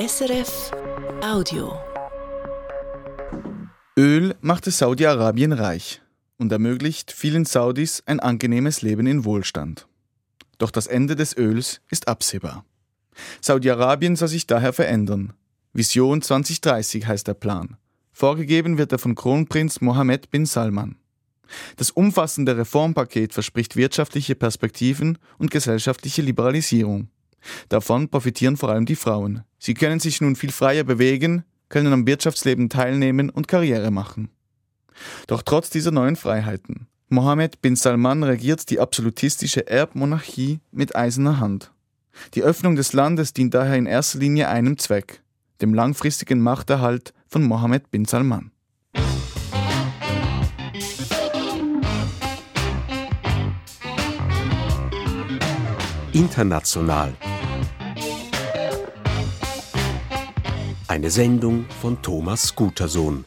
SRF Audio. Öl machte Saudi-Arabien reich und ermöglicht vielen Saudis ein angenehmes Leben in Wohlstand. Doch das Ende des Öls ist absehbar. Saudi-Arabien soll sich daher verändern. Vision 2030 heißt der Plan. Vorgegeben wird er von Kronprinz Mohammed bin Salman. Das umfassende Reformpaket verspricht wirtschaftliche Perspektiven und gesellschaftliche Liberalisierung. Davon profitieren vor allem die Frauen. Sie können sich nun viel freier bewegen, können am Wirtschaftsleben teilnehmen und Karriere machen. Doch trotz dieser neuen Freiheiten, Mohammed bin Salman regiert die absolutistische Erbmonarchie mit eiserner Hand. Die Öffnung des Landes dient daher in erster Linie einem Zweck, dem langfristigen Machterhalt von Mohammed bin Salman. International. Eine Sendung von Thomas Gutersohn.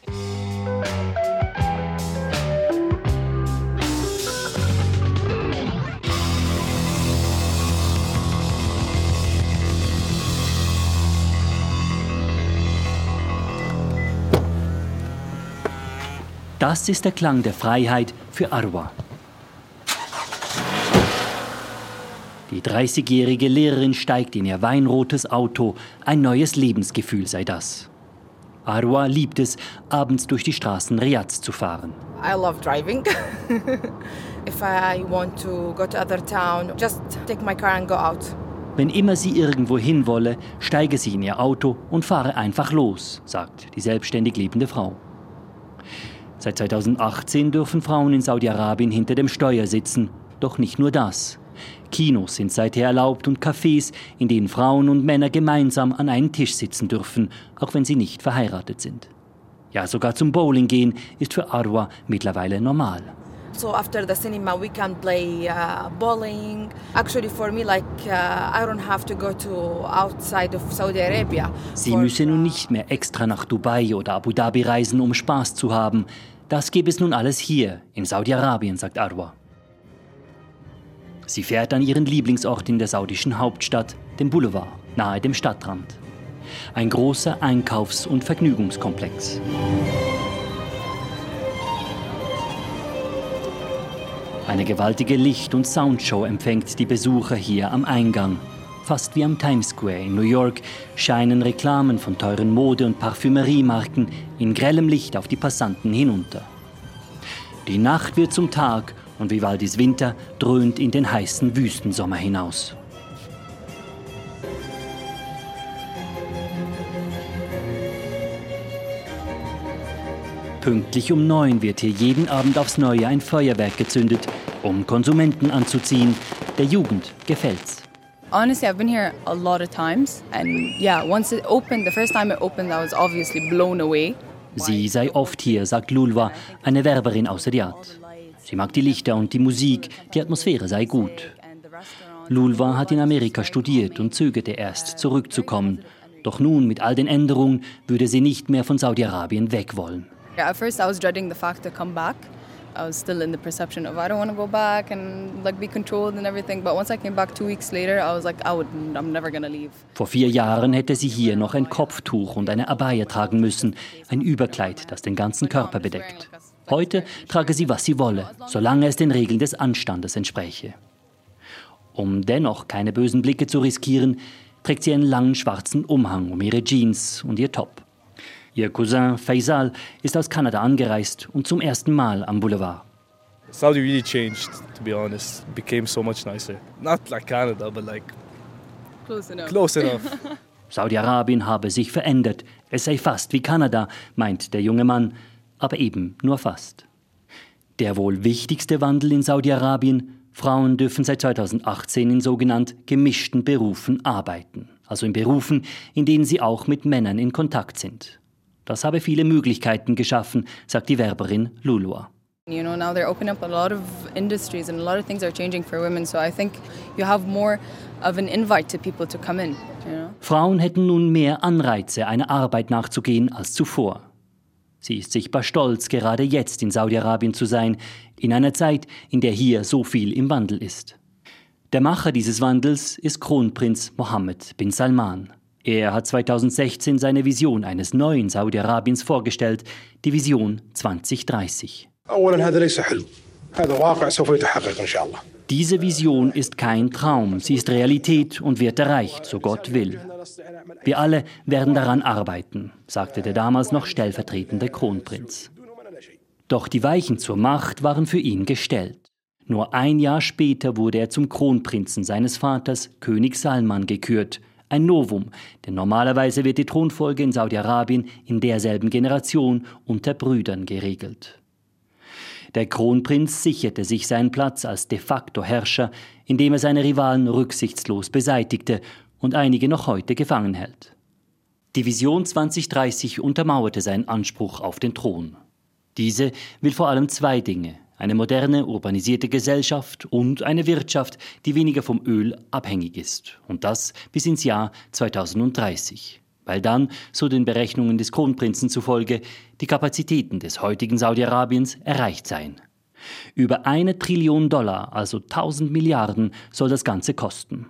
Das ist der Klang der Freiheit für Arwa. 30-jährige Lehrerin steigt in ihr weinrotes Auto. Ein neues Lebensgefühl sei das. Arwa liebt es, abends durch die Straßen Riads zu fahren. I love driving. If I want to go to other town, just take my car and go out. Wenn immer sie irgendwo hin wolle, steige sie in ihr Auto und fahre einfach los, sagt die selbstständig lebende Frau. Seit 2018 dürfen Frauen in Saudi-Arabien hinter dem Steuer sitzen. Doch nicht nur das. Kinos sind seither erlaubt und Cafés, in denen Frauen und Männer gemeinsam an einen Tisch sitzen dürfen, auch wenn sie nicht verheiratet sind. Ja, sogar zum Bowling gehen ist für Arwa mittlerweile normal. So after the cinema, we can play uh, bowling. Actually, for me, like uh, I don't have to go to outside of Saudi Arabia. Sie müsse nun nicht mehr extra nach Dubai oder Abu Dhabi reisen, um Spaß zu haben. Das gäbe es nun alles hier, in Saudi-Arabien, sagt Arwa. Sie fährt an ihren Lieblingsort in der saudischen Hauptstadt, dem Boulevard, nahe dem Stadtrand. Ein großer Einkaufs- und Vergnügungskomplex. Eine gewaltige Licht- und Soundshow empfängt die Besucher hier am Eingang. Fast wie am Times Square in New York scheinen Reklamen von teuren Mode- und Parfümeriemarken in grellem Licht auf die Passanten hinunter. Die Nacht wird zum Tag und Vivaldis Winter dröhnt in den heißen Wüstensommer hinaus. Pünktlich um neun wird hier jeden Abend aufs Neue ein Feuerwerk gezündet, um Konsumenten anzuziehen. Der Jugend gefällt's. Honestly, I've been here a lot of times, and yeah, once it opened, the first time it opened, I was obviously blown away. Sie sei oft hier, sagt Lulwa, eine Werberin aus Riyadh. Sie mag die Lichter und die Musik, die Atmosphäre sei gut. Lulwa hat in Amerika studiert und zögerte erst, zurückzukommen. Doch nun, mit all den Änderungen, würde sie nicht mehr von Saudi-Arabien weg wollen. Yeah, at first, I was dreading the fact to come back. I was still in the perception of I don't want to go back and like be controlled and everything. But once I came back two weeks later, I was like, I would, I'm never gonna leave. Vor vier Jahren hätte sie hier noch ein Kopftuch und eine Abaya tragen müssen, ein Überkleid, das den ganzen Körper bedeckt. Heute trage sie, was sie wolle, solange es den Regeln des Anstandes entspräche. Um dennoch keine bösen Blicke zu riskieren, trägt sie einen langen schwarzen Umhang um ihre Jeans und ihr Top. Ihr Cousin Faisal ist aus Kanada angereist und zum ersten Mal am Boulevard. Saudi really changed, to be honest. It became so much nicer. Not like Canada, but like Close enough. close enough. Saudi-Arabien habe sich verändert. Es sei fast wie Kanada, meint der junge Mann, aber eben nur fast. Der wohl wichtigste Wandel in Saudi-Arabien, Frauen dürfen seit 2018 in sogenannt gemischten Berufen arbeiten, also in Berufen, in denen sie auch mit Männern in Kontakt sind. Das habe viele Möglichkeiten geschaffen, sagt die Werberin Lulua. You know, now they're opening up a lot of industries and a lot of things are changing for women. So I think you have more of an invite to people to come in. You know? Frauen hätten nun mehr Anreize, einer Arbeit nachzugehen als zuvor. Sie ist sichtbar stolz, gerade jetzt in Saudi-Arabien zu sein, in einer Zeit, in der hier so viel im Wandel ist. Der Macher dieses Wandels ist Kronprinz Mohammed bin Salman. Er hat 2016 seine Vision eines neuen Saudi-Arabiens vorgestellt, die Vision 2030. Diese Vision ist kein Traum, sie ist Realität und wird erreicht, so Gott will. Wir alle werden daran arbeiten, sagte der damals noch stellvertretende Kronprinz. Doch die Weichen zur Macht waren für ihn gestellt. Nur ein Jahr später wurde er zum Kronprinzen seines Vaters, König Salman, gekürt – ein Novum, denn normalerweise wird die Thronfolge in Saudi-Arabien in derselben Generation unter Brüdern geregelt. Der Kronprinz sicherte sich seinen Platz als de facto Herrscher, indem er seine Rivalen rücksichtslos beseitigte und einige noch heute gefangen hält. Die Vision 2030 untermauerte seinen Anspruch auf den Thron. Diese will vor allem zwei Dinge eine moderne, urbanisierte Gesellschaft und eine Wirtschaft, die weniger vom Öl abhängig ist. Und das bis ins Jahr 2030. Weil dann, so den Berechnungen des Kronprinzen zufolge, die Kapazitäten des heutigen Saudi-Arabiens erreicht seien. Über eine Trillion Dollar, also 1000 Milliarden, soll das Ganze kosten.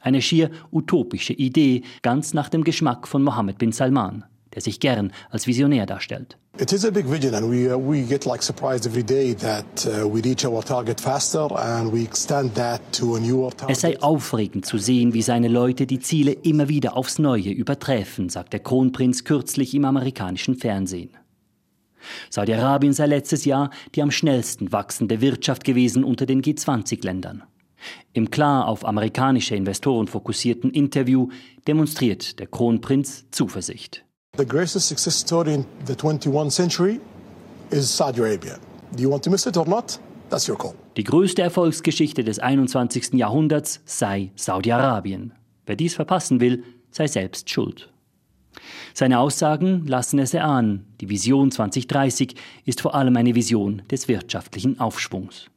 Eine schier utopische Idee, ganz nach dem Geschmack von Mohammed bin Salman der sich gern als Visionär darstellt. It is a big vision and we, uh, we get like surprised every day that uh, we reach our target faster and we extend that to a newer target. Es sei aufregend zu sehen, wie seine Leute die Ziele immer wieder aufs Neue übertreffen, sagt der Kronprinz kürzlich im amerikanischen Fernsehen. Saudi-Arabien sei letztes Jahr die am schnellsten wachsende Wirtschaft gewesen unter den G20-Ländern. Im klar auf amerikanische Investoren fokussierten Interview demonstriert der Kronprinz Zuversicht. The greatest success story in the 21st century is Saudi Arabia. Do you want to miss it or not? That's your call. Die größte Erfolgsgeschichte des 21. Jahrhunderts sei Saudi-Arabien. Wer dies verpassen will, sei selbst schuld. Seine Aussagen lassen es erahnen, die Vision 2030 ist vor allem eine Vision des wirtschaftlichen Aufschwungs.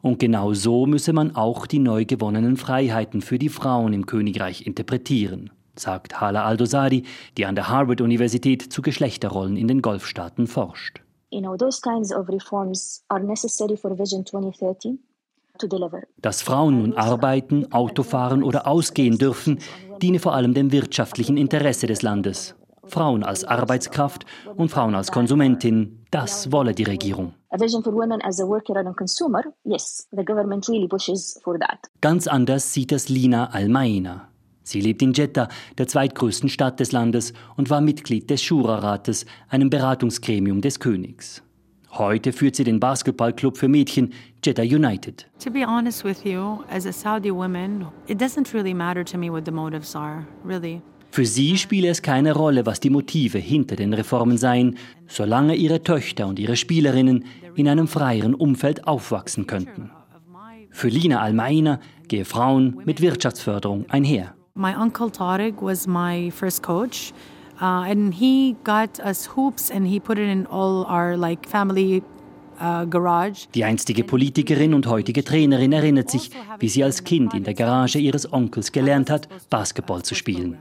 Und genau so müsse man auch die neu gewonnenen Freiheiten für die Frauen im Königreich interpretieren sagt Hala Aldosari, die an der Harvard-Universität zu Geschlechterrollen in den Golfstaaten forscht. You know, those kinds of reforms are necessary for Vision 2030. Dass Frauen nun arbeiten, Auto fahren oder ausgehen dürfen, diene vor allem dem wirtschaftlichen Interesse des Landes. Frauen als Arbeitskraft und Frauen als Konsumentin, das wolle die Regierung. Ganz anders sieht das Lina Al-Maina. Sie lebt in Jeddah, der zweitgrößten Stadt des Landes, und war Mitglied des Shura-Rates, einem Beratungsgremium des Königs. Heute führt sie den Basketballclub für Mädchen Jeddah United. To be honest with you, as a Saudi woman, it doesn't really matter to me what the motives are, really. Für sie spiele es keine Rolle, was die Motive hinter den Reformen seien, solange ihre Töchter und ihre Spielerinnen in einem freieren Umfeld aufwachsen könnten. Für Lina Almaina gehe Frauen mit Wirtschaftsförderung einher. My uncle Tariq was my first coach, uh, and he got us hoops and he put it in all our like family uh, Garage. Die einstige Politikerin und heutige Trainerin erinnert sich, wie sie als Kind in der Garage ihres Onkels gelernt hat, Basketball zu spielen.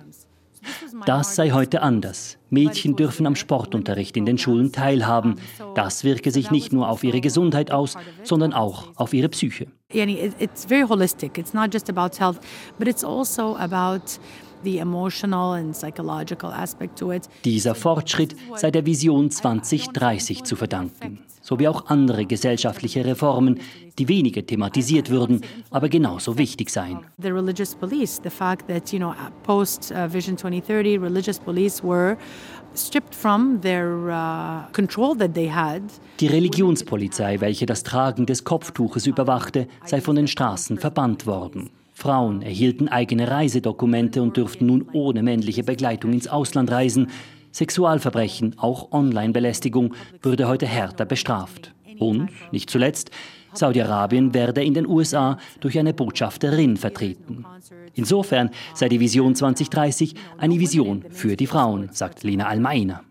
Das sei heute anders. Mädchen dürfen am Sportunterricht in den Schulen teilhaben. Das wirke sich nicht nur auf ihre Gesundheit aus, sondern auch auf ihre Psyche. It's very holistic. It's not just about health, but it's also about dieser Fortschritt sei der Vision 2030 zu verdanken, sowie auch andere gesellschaftliche Reformen, die weniger thematisiert würden, aber genauso wichtig seien. The religious police, the fact that, you know, post Vision 2030, religious police were stripped from their control that they had. Die Religionspolizei, welche das Tragen des Kopftuches überwachte, sei von den Straßen verbannt worden. Frauen erhielten eigene Reisedokumente und dürften nun ohne männliche Begleitung ins Ausland reisen. Sexualverbrechen, auch Online-Belästigung, würde heute härter bestraft. Und, nicht zuletzt, Saudi-Arabien werde in den USA durch eine Botschafterin vertreten. Insofern sei die Vision 2030 eine Vision für die Frauen, sagt Lina Almaina.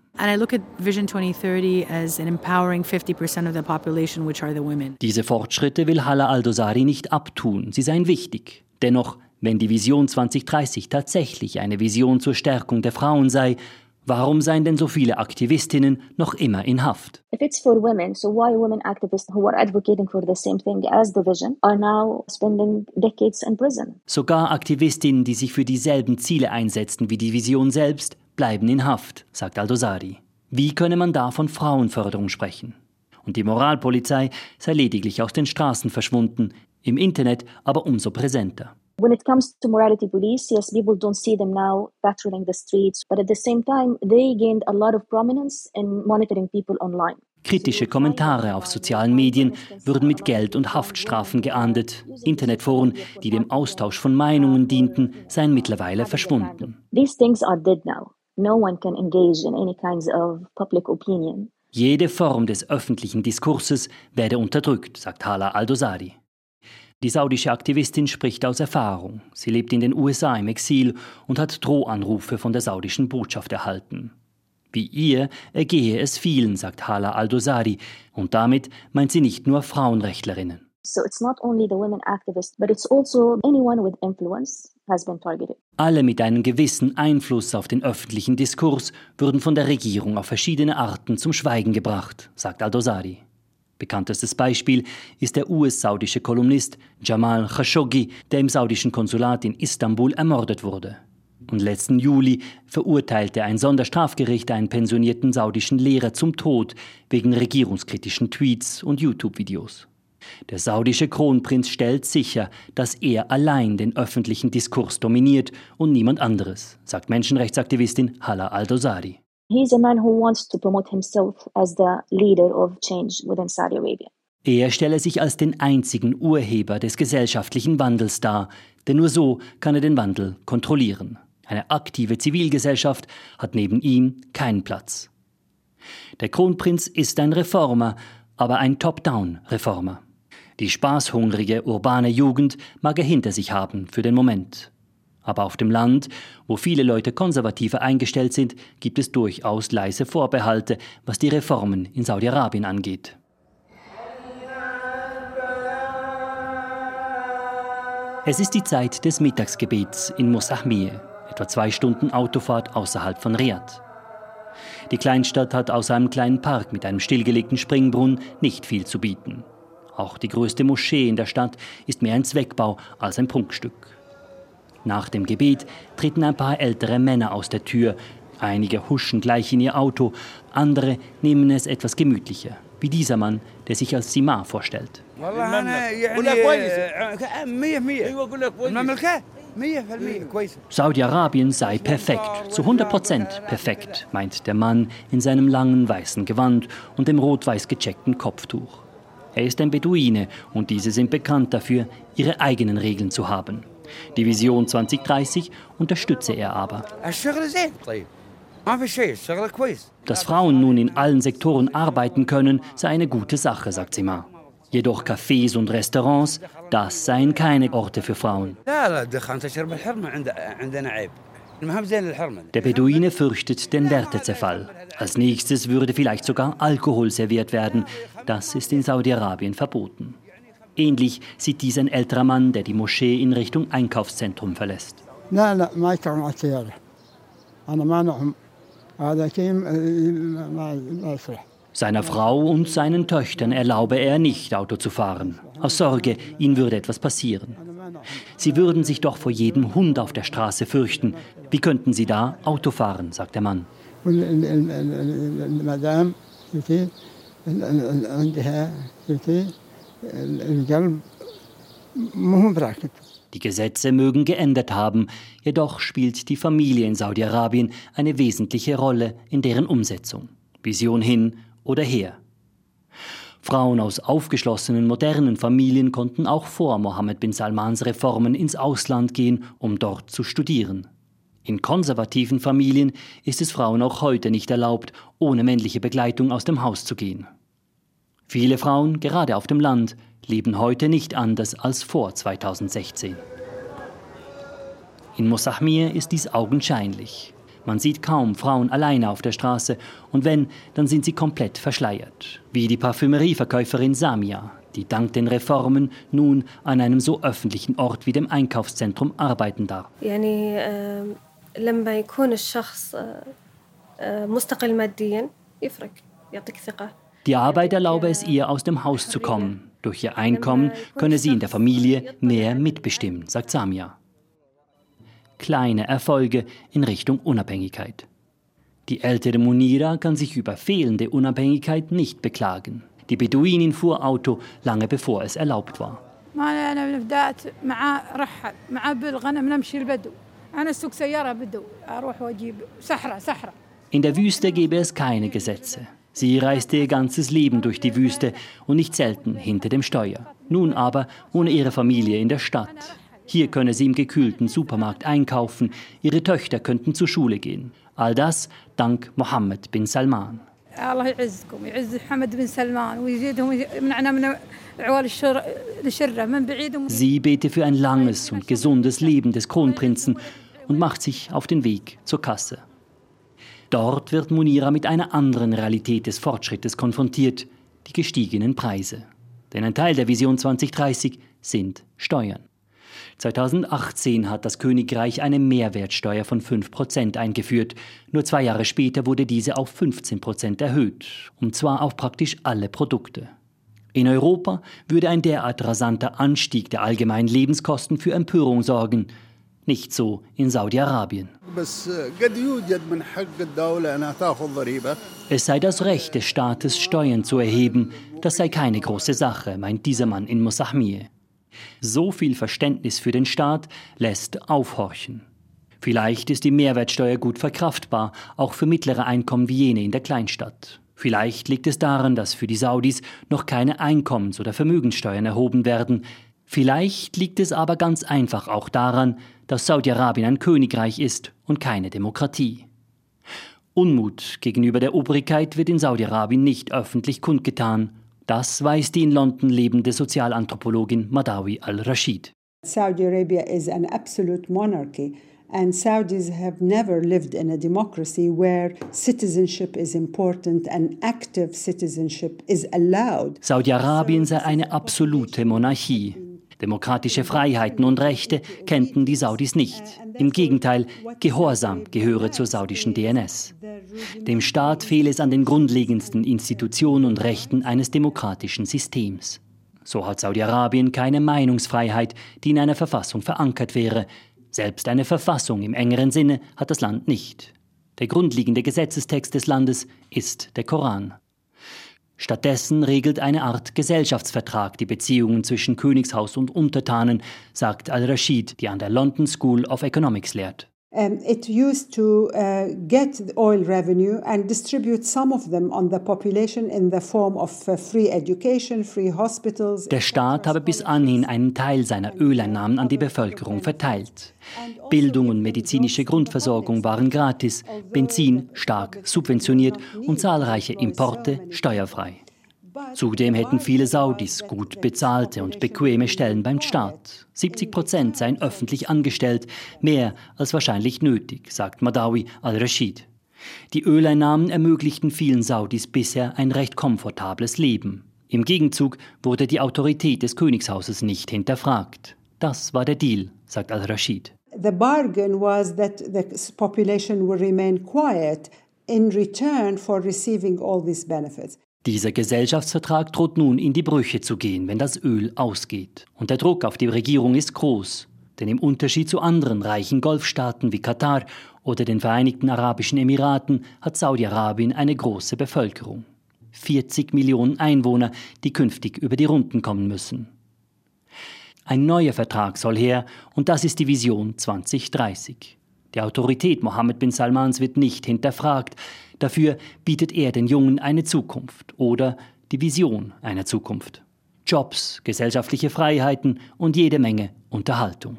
Diese Fortschritte will Hala Aldosari nicht abtun, sie seien wichtig. Dennoch, wenn die Vision 2030 tatsächlich eine Vision zur Stärkung der Frauen sei, Warum seien denn so viele Aktivistinnen noch immer in Haft? If it's for women, so why women activists who are advocating for the same thing as the vision are now spending decades in prison? Sogar Aktivistinnen, die sich für dieselben Ziele einsetzten wie die Vision selbst, bleiben in Haft, sagt Aldosari. Wie könne man da von Frauenförderung sprechen? Und die Moralpolizei sei lediglich aus den Straßen verschwunden, im Internet aber umso präsenter. When it comes to morality police, yes, people don't see them now patrolling the streets, but at the same time, they gained a lot of prominence in monitoring people online. Kritische Kommentare auf sozialen Medien würden mit Geld und Haftstrafen geahndet. Internetforen, die dem Austausch von Meinungen dienten, seien mittlerweile verschwunden. These things are dead now. No one can engage in any kinds of public opinion. Jede Form des öffentlichen Diskurses werde unterdrückt, sagt Hala Aldosari. Die saudische Aktivistin spricht aus Erfahrung. Sie lebt in den USA im Exil und hat Drohanrufe von der saudischen Botschaft erhalten. Wie ihr ergehe es vielen, sagt Hala Aldosari, und damit meint sie nicht nur Frauenrechtlerinnen. So it's not only the women activists, but it's also anyone with influence has been targeted. Alle mit einem gewissen Einfluss auf den öffentlichen Diskurs würden von der Regierung auf verschiedene Arten zum Schweigen gebracht, sagt Aldosari. Bekanntestes Beispiel ist der US-saudische Kolumnist Jamal Khashoggi, der im saudischen Konsulat in Istanbul ermordet wurde. Und letzten Juli verurteilte ein Sonderstrafgericht einen pensionierten saudischen Lehrer zum Tod wegen regierungskritischen Tweets und YouTube-Videos. Der saudische Kronprinz stellt sicher, dass er allein den öffentlichen Diskurs dominiert und niemand anderes, sagt Menschenrechtsaktivistin Hala Aldosari. He's a man who wants to promote himself as the leader of change within Saudi Arabia. Er stelle sich als den einzigen Urheber des gesellschaftlichen Wandels dar, denn nur so kann er den Wandel kontrollieren. Eine aktive Zivilgesellschaft hat neben ihm keinen Platz. Der Kronprinz ist ein Reformer, aber ein Top-Down-Reformer. Die spaßhungrige urbane Jugend mag er hinter sich haben für den Moment. Aber auf dem Land, wo viele Leute konservativer eingestellt sind, gibt es durchaus leise Vorbehalte, was die Reformen in Saudi-Arabien angeht. Es ist die Zeit des Mittagsgebets in Mosahmir, etwa zwei Stunden Autofahrt außerhalb von Riyadh. Die Kleinstadt hat außer einem kleinen Park mit einem stillgelegten Springbrunnen nicht viel zu bieten. Auch die größte Moschee in der Stadt ist mehr ein Zweckbau als ein Prunkstück. Nach dem Gebet treten ein paar ältere Männer aus der Tür. Einige huschen gleich in ihr Auto, andere nehmen es etwas gemütlicher, wie dieser Mann, der sich als Simar vorstellt. Saudi-Arabien sei perfekt, zu 100 Prozent perfekt, meint der Mann in seinem langen weißen Gewand und dem rot-weiß gecheckten Kopftuch. Er ist ein Beduine und diese sind bekannt dafür, ihre eigenen Regeln zu haben. Die Vision 2030 unterstütze er aber. Dass Frauen nun in allen Sektoren arbeiten können, sei eine gute Sache, sagt Sima. Jedoch Cafés und Restaurants, das seien keine Orte für Frauen. Der Beduine fürchtet den Wertezerfall. Als nächstes würde vielleicht sogar Alkohol serviert werden. Das ist in Saudi-Arabien verboten. Ähnlich sieht dies ein älterer Mann, der die Moschee in Richtung Einkaufszentrum verlässt. Seiner Frau und seinen Töchtern erlaube er nicht, Auto zu fahren. Aus Sorge, ihnen würde etwas passieren. Sie würden sich doch vor jedem Hund auf der Straße fürchten. Wie könnten sie da Auto fahren, sagt der Mann. Die Gesetze mögen geändert haben, jedoch spielt die Familie in Saudi-Arabien eine wesentliche Rolle in deren Umsetzung. Vision hin oder her. Frauen aus aufgeschlossenen, modernen Familien konnten auch vor Mohammed bin Salmans Reformen ins Ausland gehen, um dort zu studieren. In konservativen Familien ist es Frauen auch heute nicht erlaubt, ohne männliche Begleitung aus dem Haus zu gehen. Viele Frauen, gerade auf dem Land, leben heute nicht anders als vor 2016. In Mosahmir ist dies augenscheinlich. Man sieht kaum Frauen alleine auf der Straße und wenn, dann sind sie komplett verschleiert, wie die Parfümerieverkäuferin Samia, die dank den Reformen nun an einem so öffentlichen Ort wie dem Einkaufszentrum arbeiten darf. مستقل ماديا يفرق يعطيك ثقة die Arbeit erlaube es ihr, aus dem Haus zu kommen. Durch ihr Einkommen könne sie in der Familie mehr mitbestimmen, sagt Samia. Kleine Erfolge in Richtung Unabhängigkeit. Die ältere Munira kann sich über fehlende Unabhängigkeit nicht beklagen. Die Beduinin fuhr Auto lange bevor es erlaubt war. In der Wüste gäbe es keine Gesetze. Sie reiste ihr ganzes Leben durch die Wüste und nicht selten hinter dem Steuer. Nun aber ohne ihre Familie in der Stadt. Hier könne sie im gekühlten Supermarkt einkaufen, ihre Töchter könnten zur Schule gehen. All das dank Mohammed bin Salman. Sie bete für ein langes und gesundes Leben des Kronprinzen und macht sich auf den Weg zur Kasse. Dort wird Munira mit einer anderen Realität des Fortschrittes konfrontiert, die gestiegenen Preise. Denn ein Teil der Vision 2030 sind Steuern. 2018 hat das Königreich eine Mehrwertsteuer von 5% eingeführt. Nur zwei Jahre später wurde diese auf 15% erhöht, und zwar auf praktisch alle Produkte. In Europa würde ein derart rasanter Anstieg der allgemeinen Lebenskosten für Empörung sorgen. Nicht so in Saudi-Arabien. Es sei das Recht des Staates, Steuern zu erheben. Das sei keine große Sache, meint dieser Mann in Mosahmie. So viel Verständnis für den Staat lässt aufhorchen. Vielleicht ist die Mehrwertsteuer gut verkraftbar, auch für mittlere Einkommen wie jene in der Kleinstadt. Vielleicht liegt es daran, dass für die Saudis noch keine Einkommens- oder Vermögenssteuern erhoben werden. Vielleicht liegt es aber ganz einfach auch daran, dass Saudi-Arabien ein Königreich ist und keine Demokratie. Unmut gegenüber der Obrigkeit wird in Saudi-Arabien nicht öffentlich kundgetan. Das weiß die in London lebende Sozialanthropologin Madawi al-Rashid. Saudi Arabia is an absolute monarchy. And Saudis have never lived in a democracy where citizenship is important and active citizenship is allowed. Saudi-Arabien sei eine absolute Monarchie. Demokratische Freiheiten und Rechte kennten die Saudis nicht. Im Gegenteil, Gehorsam gehöre zur saudischen DNS. Dem Staat fehle es an den grundlegendsten Institutionen und Rechten eines demokratischen Systems. So hat Saudi-Arabien keine Meinungsfreiheit, die in einer Verfassung verankert wäre. Selbst eine Verfassung im engeren Sinne hat das Land nicht. Der grundlegende Gesetzestext des Landes ist der Koran. Stattdessen regelt eine Art Gesellschaftsvertrag die Beziehungen zwischen Königshaus und Untertanen, sagt Al-Rashid, die an der London School of Economics lehrt. Um, it used to uh, get oil revenue and distribute some of them on the population in the form of uh, free education, free hospitals. Der Staat habe bis anhin einen Teil seiner Öleinnahmen an die Bevölkerung verteilt. Bildung und medizinische Grundversorgung waren gratis, Benzin stark subventioniert und zahlreiche Importe steuerfrei. Zudem hätten viele Saudis gut bezahlte und bequeme Stellen beim Staat. 70 Prozent seien öffentlich angestellt, mehr als wahrscheinlich nötig, sagt Madawi al-Rashid. Die Öleinnahmen ermöglichten vielen Saudis bisher ein recht komfortables Leben. Im Gegenzug wurde die Autorität des Königshauses nicht hinterfragt. Das war der Deal, sagt al-Rashid. The bargain was that the population will remain quiet in return for receiving all these benefits. Dieser Gesellschaftsvertrag droht nun in die Brüche zu gehen, wenn das Öl ausgeht. Und der Druck auf die Regierung ist groß. Denn im Unterschied zu anderen reichen Golfstaaten wie Katar oder den Vereinigten Arabischen Emiraten hat Saudi-Arabien eine große Bevölkerung. 40 Millionen Einwohner, die künftig über die Runden kommen müssen. Ein neuer Vertrag soll her und das ist die Vision 2030. Die Autorität Mohammed bin Salmans wird nicht hinterfragt. Dafür bietet er den Jungen eine Zukunft oder die Vision einer Zukunft. Jobs, gesellschaftliche Freiheiten und jede Menge Unterhaltung.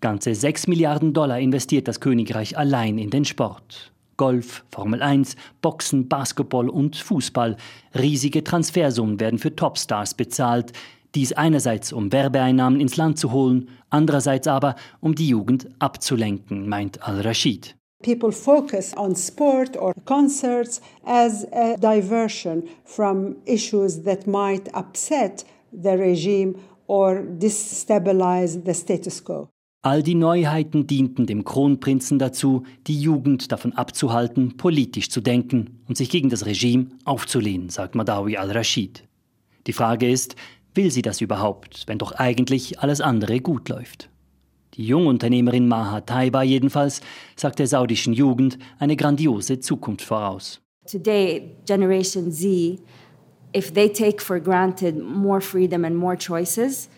Ganze 6 Milliarden Dollar investiert das Königreich allein in den Sport. Golf, Formel 1, Boxen, Basketball und Fußball. Riesige Transfersummen werden für Topstars bezahlt, dies einerseits um Werbeeinnahmen ins Land zu holen, andererseits aber um die Jugend abzulenken, meint Al-Rashid. People focus on sport or concerts as a diversion from issues that might upset the regime or destabilize the status quo. All die Neuheiten dienten dem Kronprinzen dazu, die Jugend davon abzuhalten, politisch zu denken und sich gegen das Regime aufzulehnen, sagt Madawi al-Rashid. Die Frage ist, will sie das überhaupt, wenn doch eigentlich alles andere gut läuft? Die Jungunternehmerin Maha Taiba jedenfalls sagt der saudischen Jugend eine grandiose Zukunft voraus. Today, Generation Z, if they take for granted more freedom and more choices,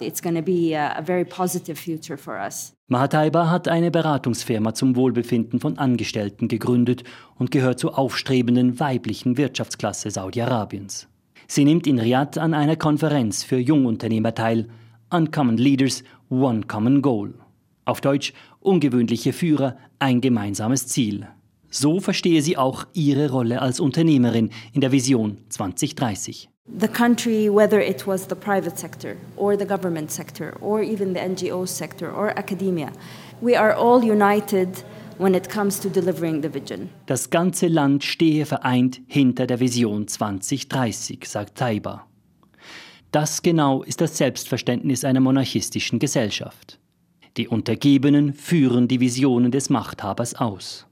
it's going to be a, a very positive future for us. Mahataiba hat eine Beratungsfirma zum Wohlbefinden von Angestellten gegründet und gehört zur aufstrebenden weiblichen Wirtschaftsklasse Saudi-Arabiens. Sie nimmt in Riyadh an einer Konferenz für Jungunternehmer teil, Uncommon Leaders, One Common Goal. Auf Deutsch ungewöhnliche Führer, ein gemeinsames Ziel. So verstehe sie auch ihre Rolle als Unternehmerin in der Vision 2030. The country, whether it was the private sector or the government sector or even the NGO sector or academia, we are all united when it comes to delivering the vision. Das ganze Land stehe vereint hinter der Vision 2030, sagt Taiba. Das genau ist das Selbstverständnis einer monarchistischen Gesellschaft. Die Untergebenen führen die Visionen des Machthabers aus.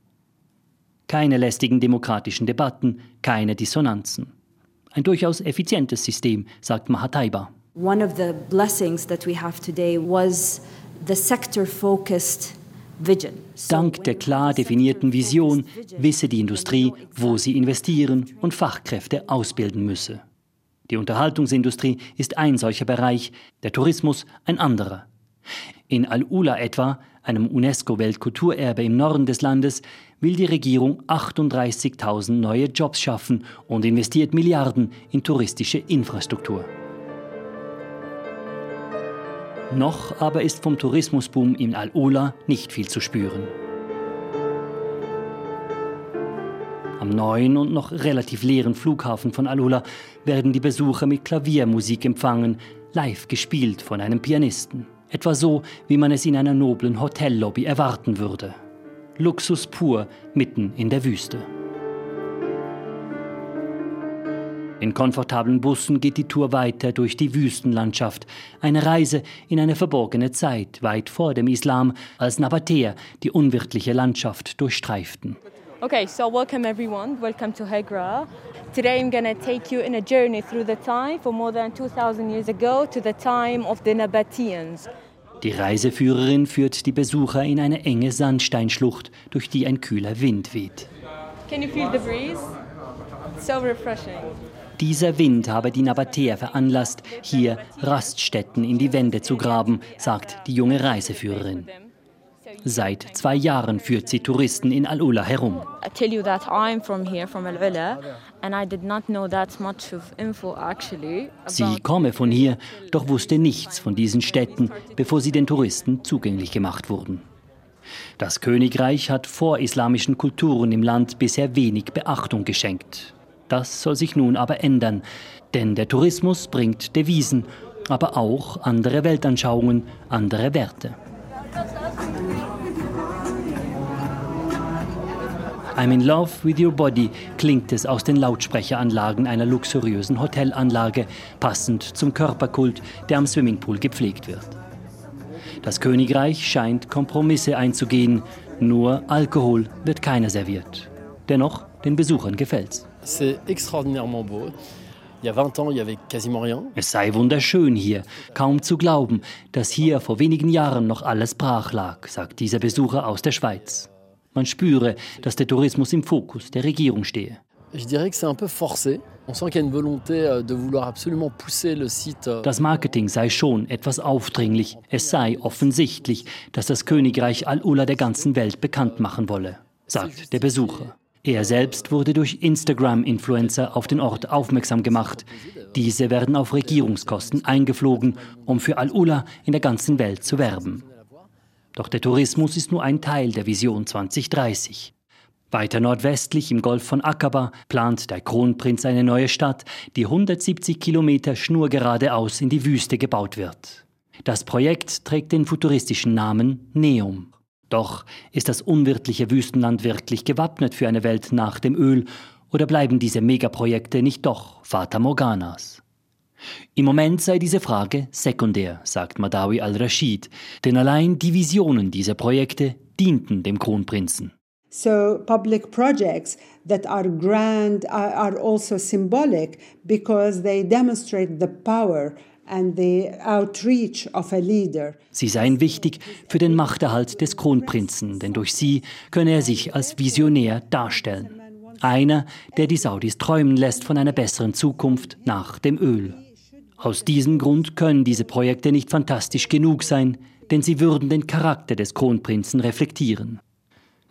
Keine lästigen demokratischen Debatten, keine Dissonanzen. Ein durchaus effizientes System, sagt Mahataiba. One of the blessings that we have today was the sector-focused. Dank der klar definierten Vision wisse die Industrie, wo sie investieren und Fachkräfte ausbilden müsse. Die Unterhaltungsindustrie ist ein solcher Bereich, der Tourismus ein anderer. In Al-Ula etwa, einem UNESCO-Weltkulturerbe im Norden des Landes, will die Regierung 38.000 neue Jobs schaffen und investiert Milliarden in touristische Infrastruktur. Noch aber ist vom Tourismusboom in Al-Ula nicht viel zu spüren. Am neuen und noch relativ leeren Flughafen von Alula werden die Besucher mit Klaviermusik empfangen, live gespielt von einem Pianisten. Etwa so, wie man es in einer noblen Hotellobby erwarten würde. Luxus pur mitten in der Wüste. In komfortablen Bussen geht die Tour weiter durch die Wüstenlandschaft. Eine Reise in eine verborgene Zeit, weit vor dem Islam, als Nabatäer die unwirtliche Landschaft durchstreiften. Okay, so welcome everyone. Welcome to Hegra. Today I'm going to take you in a journey through the time for more than 2000 years ago to the time of the Nabateans. Die Reiseführerin führt die Besucher in eine enge Sandsteinschlucht, durch die ein kühler Wind weht. Can you feel the breeze? It's so refreshing. Dieser Wind habe die Nabatäer veranlasst, hier Raststätten in die Wände zu graben, sagt die junge Reiseführerin. Seit zwei Jahren führt sie Touristen in Al-Ula herum. I tell you that I'm from here, from Al-Ula, and I did not know that much of info actually. Sie komme von hier, doch wusste nichts von diesen Städten, bevor sie den Touristen zugänglich gemacht wurden. Das Königreich hat vorislamischen Kulturen im Land bisher wenig Beachtung geschenkt. Das soll sich nun aber ändern, denn der Tourismus bringt Devisen, aber auch andere Weltanschauungen, andere Werte. I'm in love with your body klingt es aus den Lautsprecheranlagen einer luxuriösen Hotelanlage, passend zum Körperkult, der am Swimmingpool gepflegt wird. Das Königreich scheint Kompromisse einzugehen, nur Alkohol wird keiner serviert. Dennoch, den Besuchern gefällt's. C'est extraordinairement beau. Il y a 20 ans, il y avait quasiment rien. Es sei wunderschön hier, kaum zu glauben, dass hier vor wenigen Jahren noch alles brach lag, sagt dieser Besucher aus der Schweiz. Man spüre, dass der Tourismus im Fokus der Regierung stehe. Je dirais que c'est un peu forcé. On sent qu'il y a une volonté euh, de vouloir absolument pousser le site. euh, Das Marketing sei schon etwas aufdringlich. Es sei offensichtlich, dass das Königreich Al-Ula der ganzen Welt bekannt machen wolle, sagt der Besucher. Er selbst wurde durch Instagram-Influencer auf den Ort aufmerksam gemacht. Diese werden auf Regierungskosten eingeflogen, um für Al-Ula in der ganzen Welt zu werben. Doch der Tourismus ist nur ein Teil der Vision 2030. Weiter nordwestlich im Golf von Aqaba plant der Kronprinz eine neue Stadt, die 170 Kilometer schnurgeradeaus in die Wüste gebaut wird. Das Projekt trägt den futuristischen Namen Neum. Doch ist das unwirtliche Wüstenland wirklich gewappnet für eine Welt nach dem Öl oder bleiben diese Megaprojekte nicht doch Fata Morganas? Im Moment sei diese Frage sekundär, sagt Madawi al-Rashid, denn allein die Visionen dieser Projekte dienten dem Kronprinzen. So, public projects that are grand are, also symbolic because they demonstrate the power and the outreach of a leader. Sie seien wichtig für den Machterhalt des Kronprinzen, denn durch sie könne er sich als Visionär darstellen. Einer, der die Saudis träumen lässt von einer besseren Zukunft nach dem Öl. Aus diesem Grund können diese Projekte nicht fantastisch genug sein, denn sie würden den Charakter des Kronprinzen reflektieren.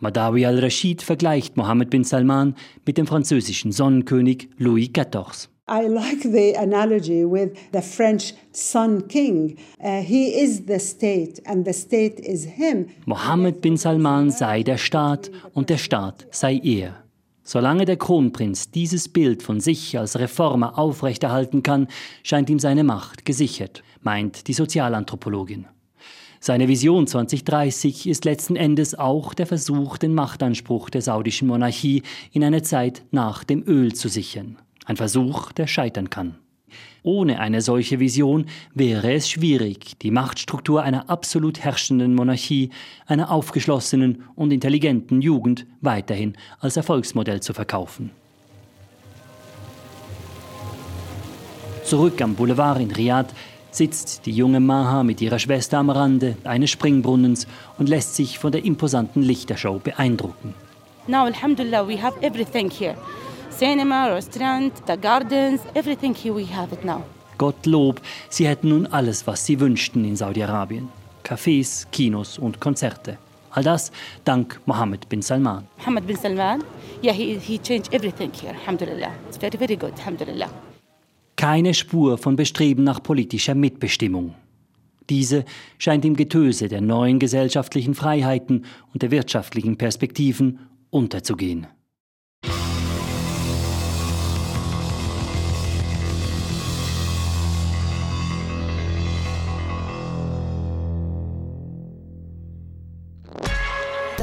Madawi al-Rashid vergleicht Mohammed bin Salman mit dem französischen Sonnenkönig Louis XIV. I like the analogy with the French Sun King. Uh, he is the state and the state is him. Mohammed bin Salman sei der Staat und der Staat sei er. Solange der Kronprinz dieses Bild von sich als Reformer aufrechterhalten kann, scheint ihm seine Macht gesichert, meint die Sozialanthropologin. Seine Vision 2030 ist letzten Endes auch der Versuch, den Machtanspruch der saudischen Monarchie in eine Zeit nach dem Öl zu sichern. Ein Versuch, der scheitern kann. Ohne eine solche Vision wäre es schwierig, die Machtstruktur einer absolut herrschenden Monarchie, einer aufgeschlossenen und intelligenten Jugend weiterhin als Erfolgsmodell zu verkaufen. Zurück am Boulevard in Riyadh sitzt die junge Maha mit ihrer Schwester am Rande eines Springbrunnens und lässt sich von der imposanten Lichtershow beeindrucken. Now, Alhamdulillah, we have everything here. Cinema, restaurant, the gardens, everything here we have it now. Gottlob, sie hätten nun alles, was sie wünschten in Saudi-Arabien. Cafés, Kinos und Konzerte. All das dank Mohammed bin Salman. Mohammed bin Salman, yeah, he, he changed everything here, alhamdulillah. It's very, very good, alhamdulillah. Keine Spur von Bestreben nach politischer Mitbestimmung. Diese scheint im Getöse der neuen gesellschaftlichen Freiheiten und der wirtschaftlichen Perspektiven unterzugehen.